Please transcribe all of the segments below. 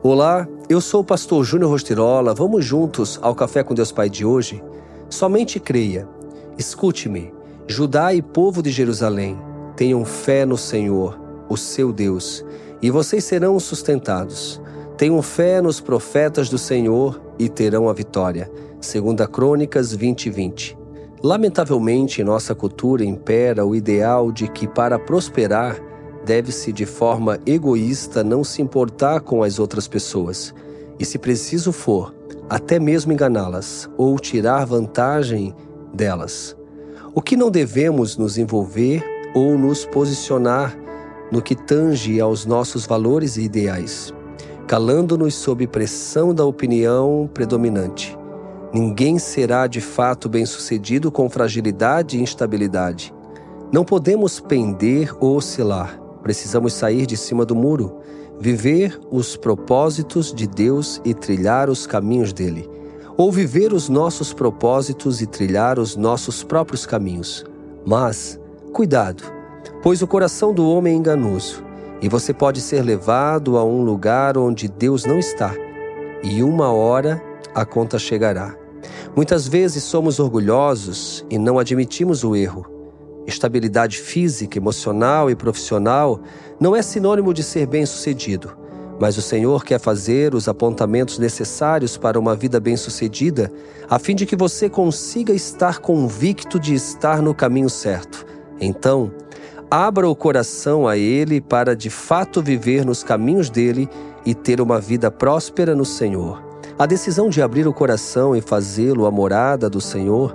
Olá, eu sou o pastor Júnior Rostirola. Vamos juntos ao Café com Deus Pai de hoje? Somente creia. Escute-me, Judá e povo de Jerusalém, tenham fé no Senhor, o seu Deus, e vocês serão sustentados. Tenham fé nos profetas do Senhor e terão a vitória. Segunda Crônicas 20:20. 20. Lamentavelmente, em nossa cultura impera o ideal de que para prosperar deve-se, de forma egoísta, não se importar com as outras pessoas e, se preciso for, até mesmo enganá-las ou tirar vantagem delas. O que não devemos nos envolver ou nos posicionar no que tange aos nossos valores e ideais, calando-nos sob pressão da opinião predominante. Ninguém será de fato bem-sucedido com fragilidade e instabilidade. Não podemos pender ou oscilar Precisamos sair de cima do muro, viver os propósitos de Deus e trilhar os caminhos dele. Ou viver os nossos propósitos e trilhar os nossos próprios caminhos. Mas, cuidado, pois o coração do homem é enganoso e você pode ser levado a um lugar onde Deus não está, e uma hora a conta chegará. Muitas vezes somos orgulhosos e não admitimos o erro Estabilidade física, emocional e profissional não é sinônimo de ser bem-sucedido, mas o Senhor quer fazer os apontamentos necessários para uma vida bem-sucedida, a fim de que você consiga estar convicto de estar no caminho certo. Então, abra o coração a Ele para de fato viver nos caminhos dele e ter uma vida próspera no Senhor. A decisão de abrir o coração e fazê-lo a morada do Senhor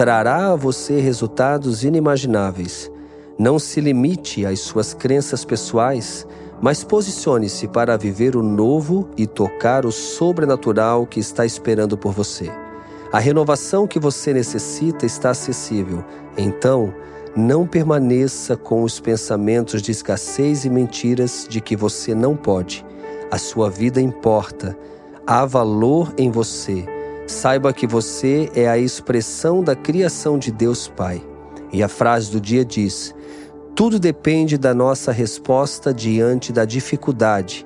trará a você resultados inimagináveis. Não se limite às suas crenças pessoais, mas posicione-se para viver o novo e tocar o sobrenatural que está esperando por você. A renovação que você necessita está acessível. Então, não permaneça com os pensamentos de escassez e mentiras de que você não pode. A sua vida importa. Há valor em você Saiba que você é a expressão da criação de Deus Pai. E a frase do dia diz: Tudo depende da nossa resposta diante da dificuldade,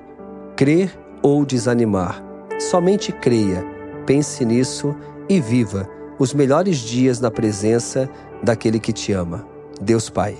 crer ou desanimar. Somente creia, pense nisso e viva os melhores dias na presença daquele que te ama. Deus Pai.